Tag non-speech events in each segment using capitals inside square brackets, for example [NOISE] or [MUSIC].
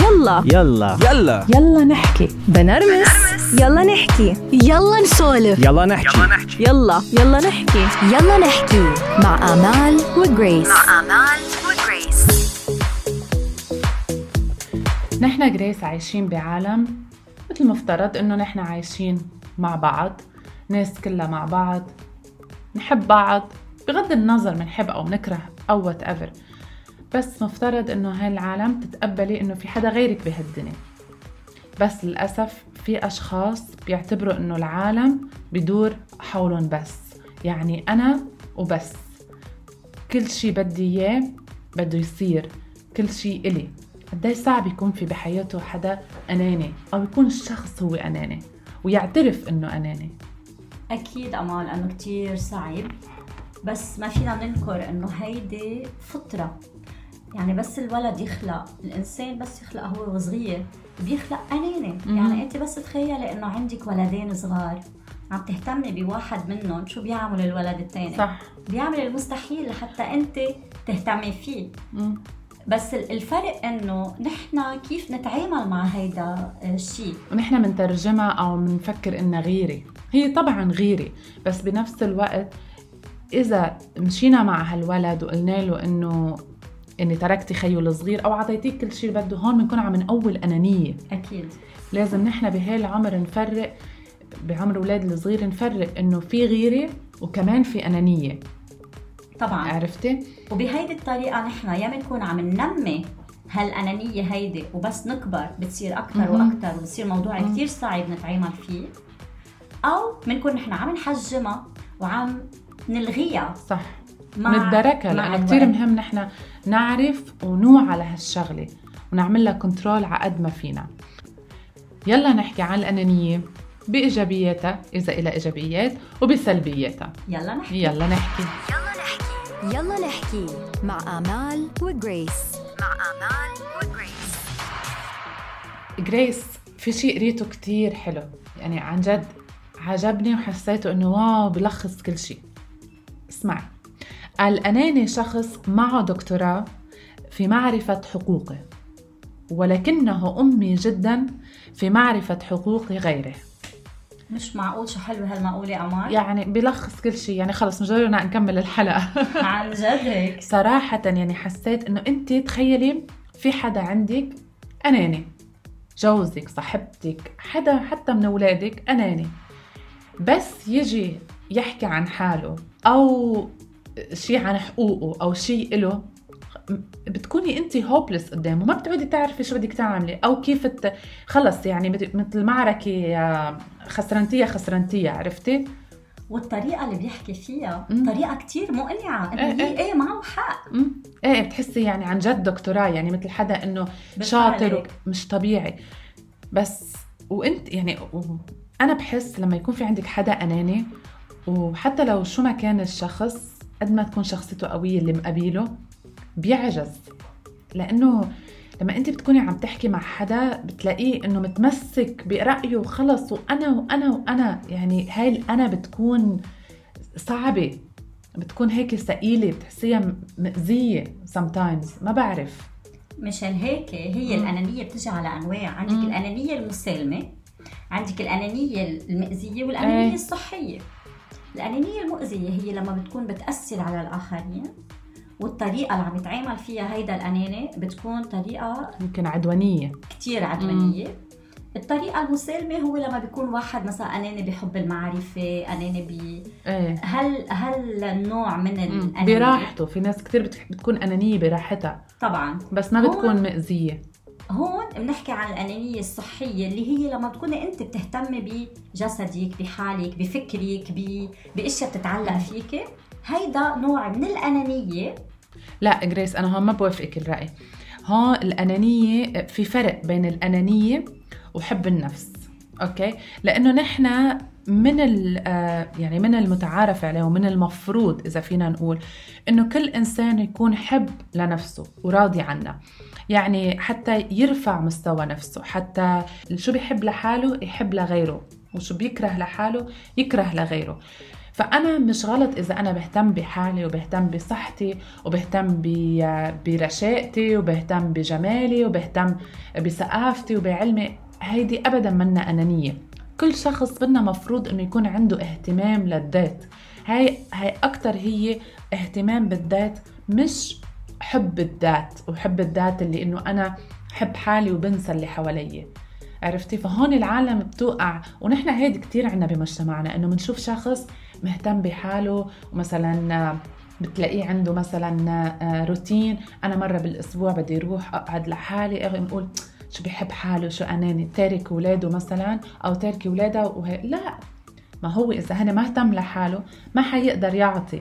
يلا. يلا. يلا. يلا نحكي. بنرمس. يلا نحكي. يلا نسولف. يلا نحكي. يلا يلا. نحكي. يلا نحكي. مع آمال وجريس. آمال وجريس. نحن جريس عايشين بعالم مثل مفترض إنه نحن عايشين مع بعض. ناس كلها مع بعض. نحب بعض. بغض النظر منحب أو نكره أو whatever بس مفترض إنه هاي العالم تتقبلي إنه في حدا غيرك بهالدنيا. بس للأسف في أشخاص بيعتبروا إنه العالم بدور حولهم بس. يعني أنا وبس. كل شي بدي إياه بده يصير. كل شي إلي. قديش صعب يكون في بحياته حدا أناني أو يكون الشخص هو أناني ويعترف إنه أناني. أكيد أمال أنه كتير صعب. بس ما فينا ننكر أنه هيدي فطرة. يعني بس الولد يخلق الإنسان بس يخلق هو وصغير بيخلق أناني. يعني أنت بس تخيلي أنه عندك ولدين صغار عم تهتمي بواحد منهم شو بيعمل الولد الثاني صح. بيعمل المستحيل لحتى أنت تهتمي فيه. مم. بس الفرق إنه نحن كيف نتعامل مع هيدا الشيء ونحن منترجمها أو منفكر إنها غيرة. هي طبعا غيرة بس بنفس الوقت إذا مشينا مع هالولد وقلنا له إنه إني تركتي خيو الصغير أو عطيتيه كل شيء بده هون بنكون عم نقول أنانية. أكيد. لازم نحن بهاي العمر نفرق بعمر أولاد الصغير نفرق إنه في غيرة وكمان في أنانية. طبعا. عرفتي؟ وبهيدي الطريقة نحن يا بنكون عم ننمي هالأنانية هيدي وبس نكبر بتصير أكثر. وأكثر وبصير موضوع كثير صعب نتعامل فيه. أو بنكون نحن عم نحجمها وعم نلغيها. صح. مع نتداركها مع لأنه كثير. مهم نحن نعرف ونوعى لهالشغله ونعمل لها كنترول على قد ما فينا. يلا نحكي عن الأنانية بإيجابياتها إذا إلها إيجابيات وبسلبياتها. يلا نحكي. يلا نحكي. يلا نحكي. مع آمال وجريس. مع آمال وجريس. جريس في شيء قريته كتير حلو. يعني عن جد عجبني وحسيته إنه واو بلخص كل شيء. اسمعي. الأناني شخص معه دكتوراه في معرفة حقوقه ولكنه أمي جدا في معرفة حقوق غيره. مش معقول شو حلوة هالمقولة أمال؟ يعني بلخص كل شيء يعني خلص مجرنا نكمل الحلقة. [LAUGHS] عن جد هيك؟ صراحة يعني حسيت إنه أنت تخيلي في حدا عندك أناني جوزك صاحبتك حدا حتى من أولادك أناني. بس يجي يحكي عن حاله أو شيء عن حقوقه أو شيء له بتكوني انت هوبلس قدامه ما بتعودي تعرفي شو بدك تعملي أو كيف ت... خلص يعني مثل معركه خسرنتيها خسرنتيها عرفتي؟ والطريقة اللي بيحكي فيها مم. طريقة كتير مقنعة إنه إيه هي إيه. إيه معه حق مم. إيه بتحسي يعني عن جد دكتوراه يعني مثل حدا إنه شاطر. مش طبيعي بس وأنت يعني و... أنا بحس لما يكون في عندك حدا أناني وحتى لو شو ما كان الشخص قد ما تكون شخصيته قوية اللي مقابله بيعجز. لأنه لما أنت بتكوني عم تحكي مع حدا بتلاقيه إنه متمسك برأيه وخلص وأنا وأنا وأنا. يعني هاي الانا بتكون صعبة. بتكون هيك ثقيلة بتحسيها مأذية sometimes. ما بعرف. مشان هيك هي. الأنانية بتجي على أنواع. عندك. الأنانية المسالمة عندك الأنانية المأذية والأنانية إيه. الصحية. الانانيه المؤذية هي لما بتكون بتأثر على الآخرين والطريقة اللي عم يتعامل فيها هيدا الأناني بتكون طريقة يمكن عدوانية. كتير عدوانية. الطريقة المسالمة هو لما بيكون واحد مثلا أناني بحب المعرفة أناني ب إيه. هل هل النوع من مم. الأنانية؟ براحته. في ناس كتير بت- بتكون أنانية براحتها. طبعا. بس ما بتكون مأذية. هون بنحكي عن الأنانية الصحية اللي هي لما تكوني أنت بتهتمي بجسدك بحالك بفكرك. بأشياء بتتعلق فيك هيدا نوع من الأنانية. لا جريس أنا هون ما بوافقك الرأي. هون الأنانية في فرق بين الأنانية وحب النفس أوكي؟ لأنه نحن من ال- آه، يعني من المتعارف عليه ومن المفروض إذا فينا نقول إنه كل إنسان يكون حب لنفسه وراضي عنها يعني حتى يرفع مستوى نفسه حتى شو بيحب لحاله يحب لغيره وشو بيكره لحاله يكره لغيره. فأنا مش غلط إذا أنا بهتم بحالي وبهتم بصحتي وبهتم برشاقتي وبهتم بجمالي وبهتم بثقافتي وبعلمي هيدي ابدا منا أنانية. كل شخص بدنا مفروض إنه يكون عنده اهتمام للذات. هاي هاي أكثر هي اهتمام بالذات مش حب الذات وحب الذات اللي إنه أنا حب حالي وبنسى اللي حوالي عرفتي؟ فهون العالم بتوقع ونحن هيدي كتير عنا بمجتمعنا إنه بنشوف شخص مهتم بحاله ومثلا بتلاقيه عنده مثلا آه، روتين أنا مرة بالأسبوع بدي أروح أقعد لحالي اغي نقول شو بيحب حاله شو أناني تارك اولاده مثلا أو تارك اولادها وهي لا. ما هو إذا هنا ما اهتم لحاله ما حيقدر يعطي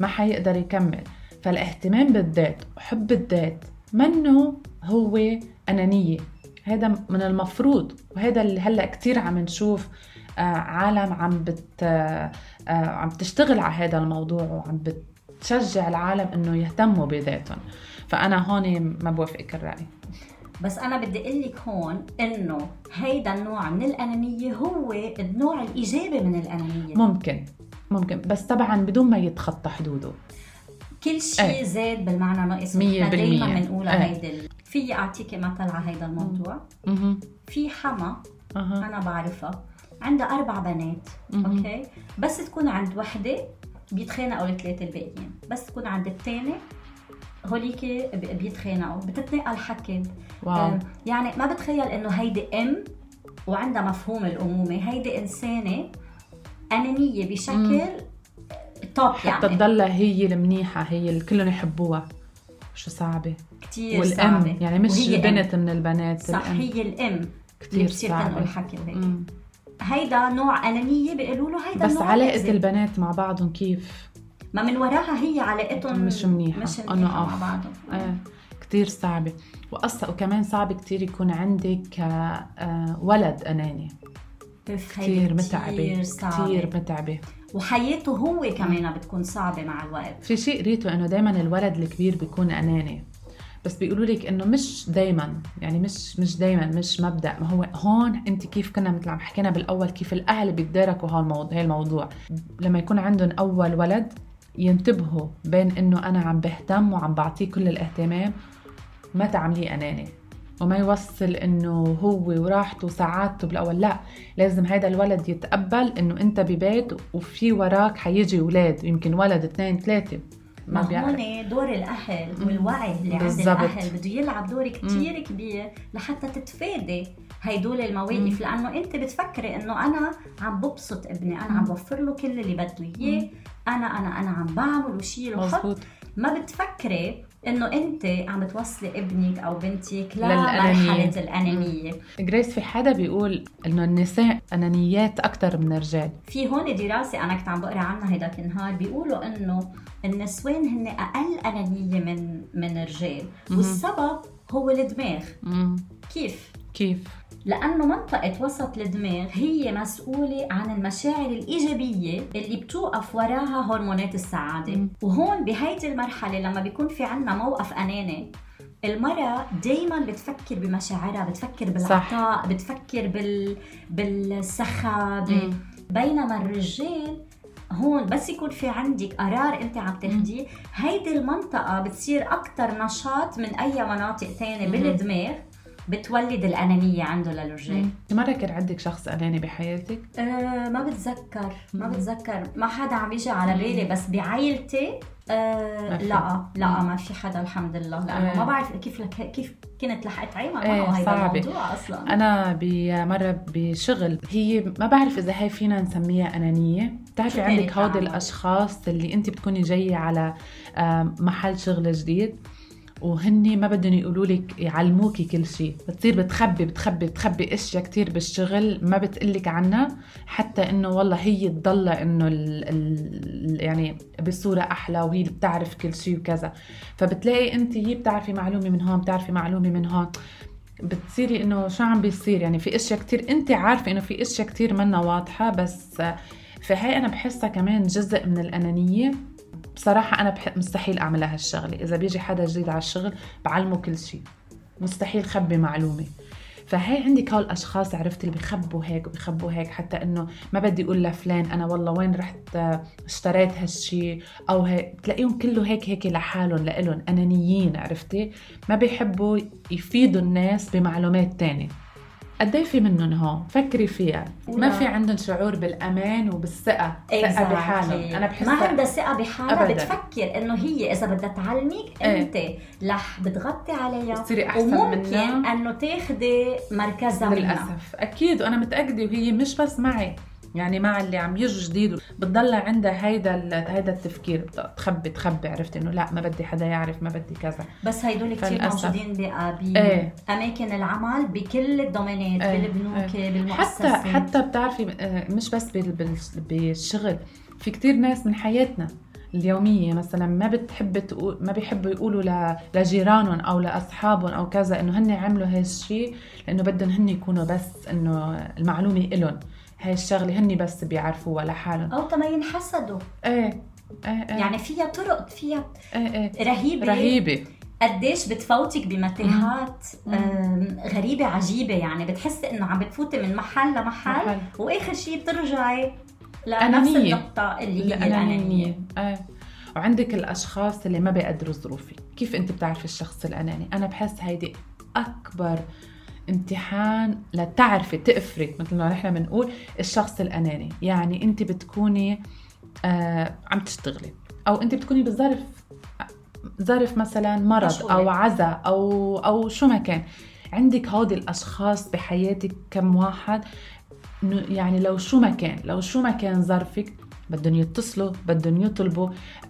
ما حيقدر يكمل. فالاهتمام بالذات وحب الذات منه هو أنانية. هذا من المفروض وهذا اللي هلأ كثير عم نشوف آه، عالم عم بت آه، آه، عم تشتغل على هذا الموضوع وعم بتشجع العالم إنه يهتموا بذاتهم. فأنا هون ما بوافقك الرأي. بس أنا بدي أقول لك هون إنه هيدا النوع من الأنانية هو النوع الإيجابي من الأنانية. ممكن ممكن. بس طبعا بدون ما يتخطى حدوده. كل شيء إيه. زاد بالمعنى ناقص. مية نحن دايما بالمية. بنقولها إيه. هيدي في اعطيكي مثل على هيدا الموضوع. أها في حما أنا بعرفها. عندها أربع بنات. مهم. okay؟ بس تكون عند وحدة بيتخانقوا الثلاثة الباقيين. بس تكون عند الثاني هوليك بيتخانقوا. بتتنقل حكي. wow. يعني ما بتخيل إنه هيدي أم وعندها مفهوم الأمومة. هيدي إنسانة أنانية بشكل top حتى يعني تضلها هي المنيحة هي اللي كلهم يحبوها شو صعبة كثير والأم صعبة يعني مش. بنت من البنات صح الأم هي الأم كثير بتصير تنقل صعبة حكي وهيك مم. هيدا نوع انانيه بيقولوا له هيدا بس نوع علاقة. البنات مع بعضهم كيف ما من وراها هي علاقتهم مش منيحة. مش منيحة مع. بعضهم آه. كتير صعبة وأصلا وكمان صعب كتير يكون عندك آه، آه، ولد هيدي كتير متعبة صعبة كتير متعبة وحياته هو كمان بتكون صعبة مع الوقت. في شيء قريته إنه دايما الولد الكبير بيكون أناني. بس بيقولوا لك إنه مش دايما يعني مش مش دايما مش مبدأ. ما هو هون أنت كيف كنا مثل عم حكينا بالأول كيف الأهل بيتداركوا هالموضوع الموضوع. لما يكون عندهم أول ولد ينتبهوا بين إنه أنا عم بهتم وعم بعطيه كل الاهتمام ما تعمليه أناني. وما يوصل إنه هو وراحته وسعادته بالأول. لا لازم هذا الولد يتقبل إنه أنت ببيت وفي وراك حيجي أولاد يمكن ولد اثنين ثلاثة. ما بيعرف هون دور الأهل والوعي اللي عند. الأهل. بده يلعب دور كتير كبير لحتى تتفادي هيدول المواقف. لأنه أنت بتفكري إنه أنا عم ببسط ابني أنا عم بوفر له كل اللي بده إياه. أنا أنا أنا عم بعمل وشيل وحط ما بتفكري إنه أنت عم بتوصلي ابنك أو بنتك. لمرحله الأنانية. جريس في حدا بيقول إنه النساء أنانيات أكثر من الرجال؟ في هون دراسة أنا كنت عم بقرأ عنها هيداك النهار بيقولوا إنه النسوان هن أقل أنانية من من الرجال. والسبب هو الدماغ. كيف؟ كيف؟ لأنه منطقة وسط الدماغ هي مسؤولة عن المشاعر الإيجابية اللي بتوقف وراها هرمونات السعادة. مم. وهون بهيدي المرحلة لما بيكون في عنا موقف أناني المرأة دايما بتفكر بمشاعرها بتفكر بالعطاء بتفكر بال... بالسخاء ب... بينما الرجال هون بس يكون في عندك قرار أنت عم تاخديه. هيدي المنطقة بتصير أكثر نشاط من أي مناطق مم. بالدماغ. بتولد الأنانية عنده للرجال مرة كان عندك شخص أناني بحياتك أه ما بتذكر ما مم. بتذكر ما حدا عم يجي على بالي بس بعائلتي أه. لا لا. ما في حدا الحمد لله لأنه إيه. ما بعرف كيف لك كيف كنت لحقت عيمة إيه، معه هيدا. الموضوع أصلا أنا بمره بشغل هي ما بعرف إذا هي فينا نسميها أنانية بتعرفي عندك هودي؟ الأشخاص اللي أنت بتكوني جاية على آم، محل شغل جديد وهن ما بدهم يقولوا لك يعلموكي كل شيء بتصير بتخبي بتخبي بتخبي أشياء كتير بالشغل ما بتقلك عنها حتى إنه والله هي تضلها إنه يعني بصورة أحلى وهي اللي بتعرف كل شيء وكذا. فبتلاقي انت هي بتعرفي معلومة من هون بتعرفي معلومة من هون. بتصيري إنه شو عم بيصير؟ يعني في أشياء كتير انت عارفة إنه في أشياء كتير منا واضحة بس فهي أنا بحسها كمان جزء من الأنانية. بصراحة أنا بح... مستحيل أعملها هالشغلة. إذا بيجي حدا جديد على الشغل بعلمه كل شيء مستحيل خبي معلومة. فهي عندك الاشخاص عرفت اللي بيخبوا هيك وبيخبوا هيك حتى إنه ما بدي أقول لفلان أنا والله وين رحت آه، اشتريت هالشي؟ أو هيك بتلاقيهم كله هيك هيك لحالهم لإلهم أنانيين عرفتي؟ ما بيحبوا يفيدوا الناس بمعلومات تانية. قد إيه في منهم هون؟ فكري فيها. ما في عندهم شعور بالأمان وبالثقة. ثقة Exactly. بحالهم. أنا بحس ما عندها ثقة بحالها. أبداً. بتفكر إنه هي إذا بدها تعلمك إيه. أنت رح بتغطي عليها. تصيري أحسن وممكن منها. إنه تاخدي مركزها للأسف. أكيد. وأنا متأكدة وهي مش بس معي. يعني مع اللي عم يجوا جديد بتضلها عندها هيدا هيدا التفكير تخبي تخبي عرفت إنه لا ما بدي حدا يعرف ما بدي كذا بس هيدول كثير. موجودين. باماكن العمل بكل الدومينات إيه، بالبنوك إيه. بالمؤسسات حتى حتى بتعرفي آه، مش بس بال- بال- بالشغل في كتير ناس من حياتنا اليومية مثلا ما بتحب تقول ما بيحبوا يقولوا لجيرانهم أو لأصحابهم أو كذا إنه هن عملوا هالشيء لإنه بدهم هن يكونوا بس إنه المعلومة إلهم هاي الشغلة هن بس بيعرفوها لحالهم أو تما ينحسدوا. إيه إيه إيه. يعني فيها طرق فيها إيه إيه. رهيبة. رهيبة. قديش بتفوتك بمتاهات غريبة عجيبة. يعني بتحسي إنه عم بتفوتي من محل لمحل محل. وآخر شيء بترجعي لنفس. النقطة اللي هي الانانيه الأنانية. إيه. وعندك الأشخاص اللي ما بيقدروا ظروفي. كيف أنت بتعرفي الشخص الأناني؟ أنا بحس هيدي أكبر امتحان لتعرفي تقفري مثل ما نحن بنقول الشخص الأناني. يعني أنت بتكوني آه عم تشتغلي. أو أنت بتكوني بظرف ظرف مثلا مرض مشغولة. أو عزا أو أو شو ما كان. عندك هودي الأشخاص بحياتك كم واحد يعني لو شو ما كان لو شو ما كان ظرفك بدهم يتصلوا بدهم يطلبوا.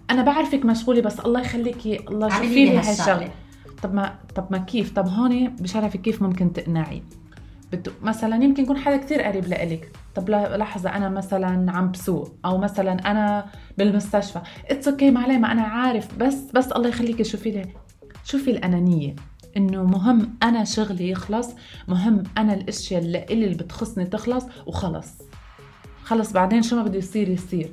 أنا بعرفك مشغولة بس الله يخليكي الله شوفي لي. هالشغلة. طب ما طب ما كيف؟ طب هون بشرفك كيف ممكن تقنعي؟ بده مثلا يمكن يكون حدا كتير قريب لإلك. طب لحظة أنا مثلا عم بسوق أو مثلا أنا بالمستشفى. it's okay ما عليه ما أنا عارف. بس بس الله يخليكي شوفي لي شوفي الأنانية. إنه مهم أنا شغلي يخلص مهم أنا الأشياء اللي اللي بتخصني تخلص وخلص. خلص بعدين شو ما بده يصير يصير.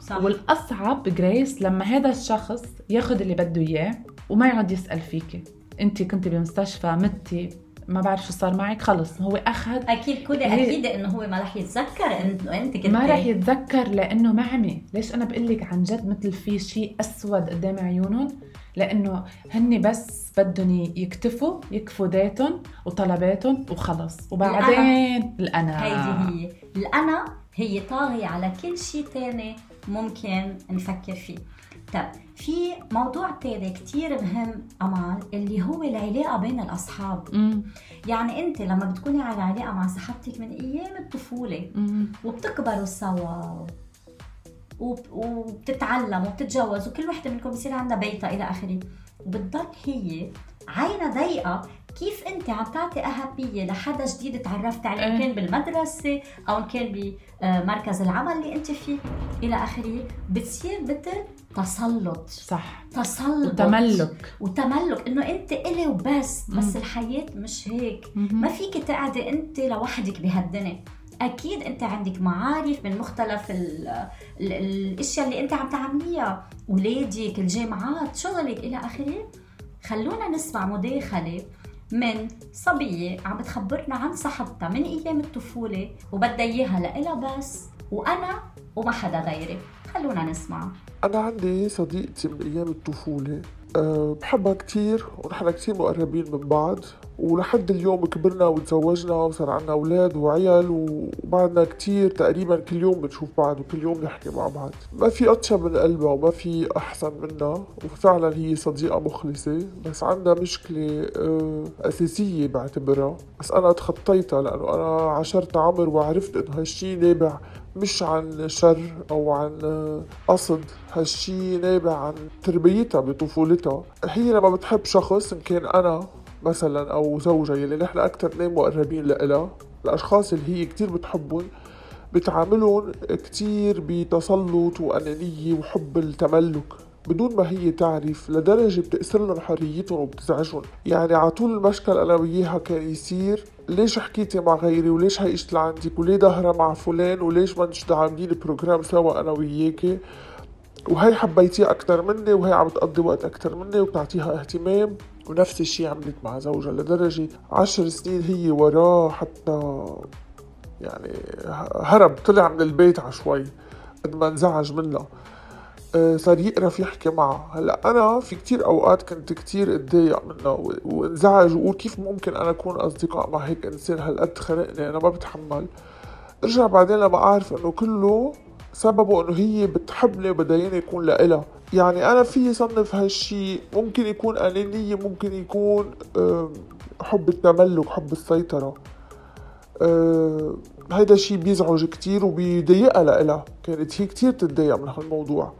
صح. والأصعب Grace لما هذا الشخص ياخذ اللي بده إياه وما يقعد يسأل فيكي. انت كنت بمستشفى متي ما بعرف شو صار معك خلص. هو أخذ أكيد كل أكيد إنه هو ما رح يتذكر انه أنت كنت ما رح يتذكر لأنه معمي. ليش أنا بقول لك عن جد مثل في شيء أسود قدام عيونهم؟ لأنه هن بس بدهم يكتفوا يكفوا ذاتهم وطلباتهم وخلص. وبعدين الانا هيدي هي. الانا هي طاغية على كل شيء تاني ممكن نفكر فيه. طب في موضوع تاني كتير مهم أمال اللي هو العلاقة بين الأصحاب. أمم، يعني أنت لما بتكوني على علاقة مع صاحبتك من أيام الطفولة أمم، وبتكبروا سوا وب- وبتتعلم وبتتجوز وكل وحدة منكم بصير عندها بيتها إلى آخره وبتضل هي عينها ضيقة كيف أنت عم تعطي أهمية لحدا جديد تعرفت عليه؟ ان إيه. كان بالمدرسة أو ان كان بمركز العمل اللي أنت فيه؟ إلى آخره بتصير مثل تسلط صح. تسلط. وتملك. وتملك. إنه أنت إلي وبس بس الحياة مش هيك. ما فيك تقعدي أنت لوحدك بهالدنيا. أكيد أنت عندك معارف من مختلف ال ال الأشياء اللي أنت عم تعمليها. اولادك الجامعات شغلك. إلى آخره. خلونا نسمع مداخلة من صبية عم بتخبرنا عن صاحبتها من أيام الطفولة وبدها إياها لإلها بس وأنا وما حدا غيري. خلونا نسمع. أنا عندي صديقتي من أيام الطفولة. أه بحبها كتير ونحن كتير مقربين من بعض. ولحد اليوم كبرنا وتزوجنا وصار عنا أولاد وعيال وبعدنا كتير تقريبا كل يوم بنشوف بعض وكل يوم نحكي مع بعض. ما في أطيب من قلبها وما في أحسن منها وفعلا هي صديقة مخلصة. بس عندها مشكلة أه أساسية بعتبرها. بس أنا تخطيتها لأنه أنا عشرت عمر وعرفت إنه هالشي نابع مش عن شر أو عن آه، قصد. هالشي نابع عن تربيتها بطفولتها. هي لما بتحب شخص إن كان أنا مثلا أو زوجها يلي نحن أكتر اثنين مقربين لإلها. الأشخاص اللي هي كتير بتحبهم بتعاملهم كتير بتسلط وأنانية وحب التملك بدون ما هي تعرف لدرجة بتأثر لهم حريتهم وبتزعجهم. يعني على طول المشكل أنا وياها كان يصير ليش حكيتي مع غيري؟ وليش هي اشت لعندك وليه ظهرة مع فلان؟ وليش ما نشد عاملين بروجرام سوا أنا وياكي؟ وهي حبيتيه أكتر مني وهي عم تقضي وقت أكتر مني وبتعطيها اهتمام. ونفس الشي عملت مع زوجها لدرجة عشر سنين هي وراه حتى يعني هرب طلع من البيت عشوي قد ما انزعج منها. آه، صار يقرف يحكي معها. هلأ أنا في كتير أوقات كنت كتير اتضايق منها وانزعج وأقول كيف ممكن أنا أكون أصدقاء مع هيك إنسان؟ هالقد خنقني أنا ما بتحمل. ارجع بعدين لما أعرف إنه كله سببه إنه هي بتحبني وبدها يكون لإلها يعني أنا في صنف هالشي ممكن يكون أنانية ممكن يكون حب التملك حب السيطرة. هيدا الشي بيزعج كتير وبيضايقها لإلها. كانت هي كتير تتضايق من هالموضوع.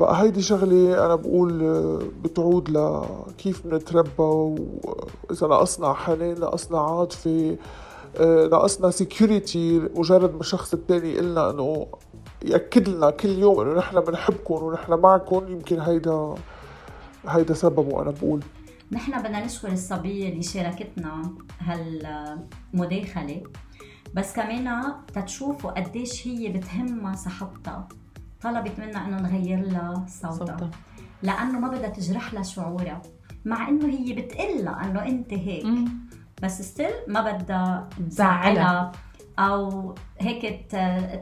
بقى هيدي شغلة أنا بقول بتعود لكيف بنتربى وإذا ناقصنا حنان ناقصنا عاطفة ناقصنا سكيورتي مجرد ما الشخص التاني قلنا إنه يأكد لنا كل يوم إنه نحن بنحبكم ونحن معكم. يمكن هيدا هيدا سببه أنا بقول. نحن بدنا نشكر الصبية اللي شاركتنا هالمداخلة. بس كمان تتشوفوا قديش هي بتهمها صحتها. طلبت منا إنه نغير لها صوتها. لأنه ما بدها تجرح لها شعورها. مع إنه هي بتقلها إنه أنت هيك. مم. بس ستيل ما بدها تزعلها. أو هيك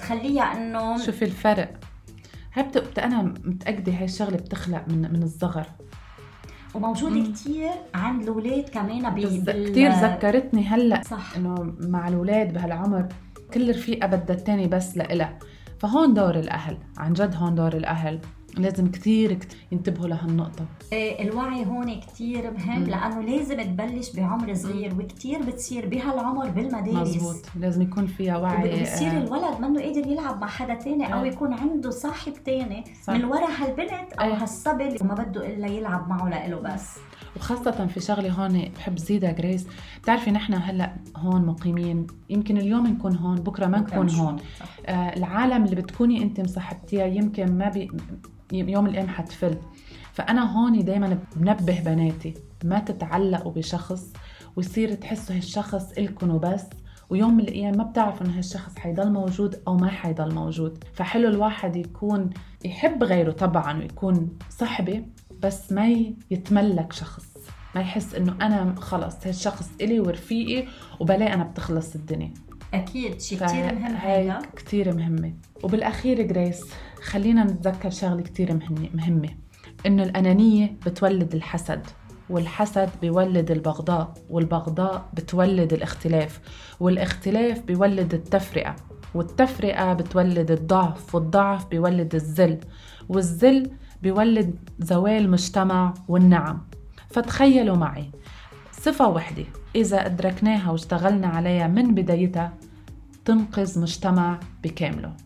تخليها إنه شوفي الفرق. هي أنا متأكدة هاي الشغلة بتخلق من من الصغر. وموجودة كثير عند الأولاد كمان بال... كثير ذكرتني هلأ صح. إنه مع الأولاد بهالعمر كل رفيقة بدها الثاني بس لإلها. فهون دور الأهل. عن جد هون دور الأهل. لازم كثير ينتبهوا لهالنقطة إيه الوعي هون كثير مهم مم. لأنه لازم تبلش بعمر صغير وكثير بتصير بهالعمر بالمدارس مزبوط لازم يكون فيها وعي بصير آه. الولد منه قادر يلعب مع حدا تاني أو آه. يكون عنده صاحب تاني صح. من ورا هالبنت أو آه. هالصبي وما بده إلا يلعب معه لإله بس وخاصة في شغلة هون بحب زيدها جريس بتعرفي نحن هلأ هون مقيمين يمكن اليوم نكون هون بكرة ما نكون هون آه العالم اللي بتكوني أنت مصاحبتيها يمكن ما بي يوم القيامة حتفل فأنا هون دايما بنبه بناتي ما تتعلقوا بشخص ويصير تحسوا هالشخص إلكن وبس ويوم من الأيام ما بتعرف إنه هالشخص حيضل موجود أو ما حيضل موجود. فحلو الواحد يكون يحب غيره طبعا ويكون صحبه بس ما يتملك شخص. ما يحس إنه أنا خلص هالشخص إلي ورفيقي وبلاقي أنا بتخلص الدنيا. أكيد شيء كثير مهم هيدا. كثير مهمة. وبالأخير جريس خلينا نتذكر شغلة كثير مهمة إنه الأنانية بتولد الحسد والحسد بيولد البغضاء والبغضاء بتولد الاختلاف والاختلاف بيولد التفرقة والتفرقة بتولد الضعف والضعف بيولد الذل والذل بيولد زوال مجتمع والنعم. فتخيلوا معي صفة وحدة إذا أدركناها واشتغلنا عليها من بدايتها تنقذ مجتمع بكامله.